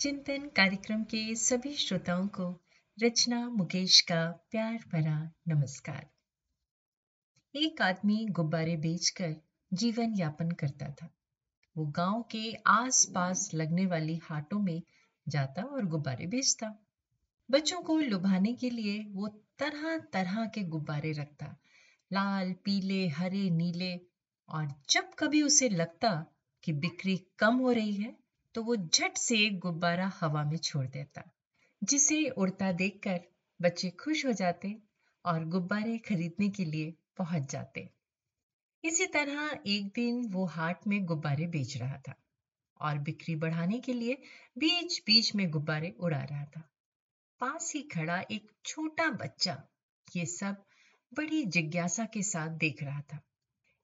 चिंतन कार्यक्रम के सभी श्रोताओं को रचना मुकेश का प्यार भरा नमस्कार। एक आदमी गुब्बारे बेचकर जीवन यापन करता था। वो गाँव के आस-पास लगने वाली हाटों में जाता और गुब्बारे बेचता। बच्चों को लुभाने के लिए वो तरह तरह के गुब्बारे रखता। लाल, पीले, हरे, नीले और जब कभी उसे लगता कि बिक्री कम हो रही है तो वो झट से गुब्बारा हवा में छोड़ देता, जिसे उड़ता देखकर बच्चे खुश हो जाते और गुब्बारे खरीदने के लिए पहुँच जाते। इसी तरह एक दिन वो हाट में गुब्बारे बेच रहा था और बिक्री बढ़ाने के लिए बीच बीच में गुब्बारे उड़ा रहा था। पास ही खड़ा एक छोटा बच्चा ये सब बड़ी जिज्ञासा के साथ देख रहा था।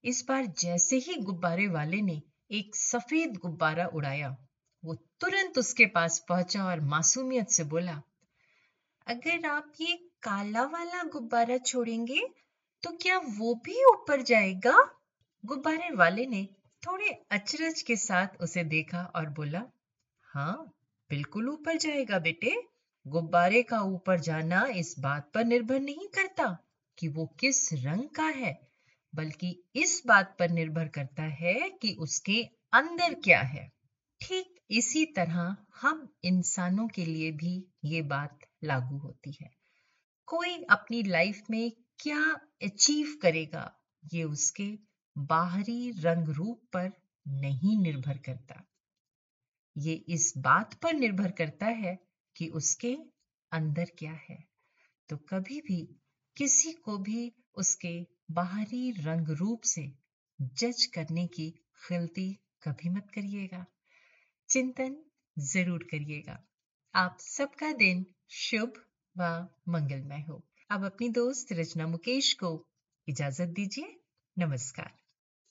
इस बार जैसे ही गुब्बारे वाले ने एक सफ़ेद गुब्बारा उड़ाया वो तुरंत उसके पास पहुँचा और मासूमियत से बोला, अगर आप ये काला वाला गुब्बारा छोड़ेंगे तो क्या वो भी ऊपर जाएगा? गुब्बारे वाले ने थोड़े अचरज के साथ उसे देखा और बोला हाँ बिल्कुल ऊपर जाएगा बेटे। गुब्बारे का ऊपर जाना इस बात पर निर्भर नहीं करता कि वो किस रंग का है, बल्कि इस बात पर निर्भर करता है कि उसके अंदर क्या है। ठीक इसी तरह हम इंसानों के लिए भी ये बात लागू होती है। कोई अपनी लाइफ में क्या अचीव करेगा, ये उसके बाहरी रंग रूप पर नहीं निर्भर करता। ये इस बात पर निर्भर करता है कि उसके अंदर क्या है। तो कभी भी किसी को भी उसके बाहरी रंग रूप से जज करने की गलती कभी मत करिएगा। चिंतन ज़रूर करिएगा। आप सबका दिन शुभ व मंगलमय हो। अब अपनी दोस्त रचना मुकेश को इजाज़त दीजिए। नमस्कार।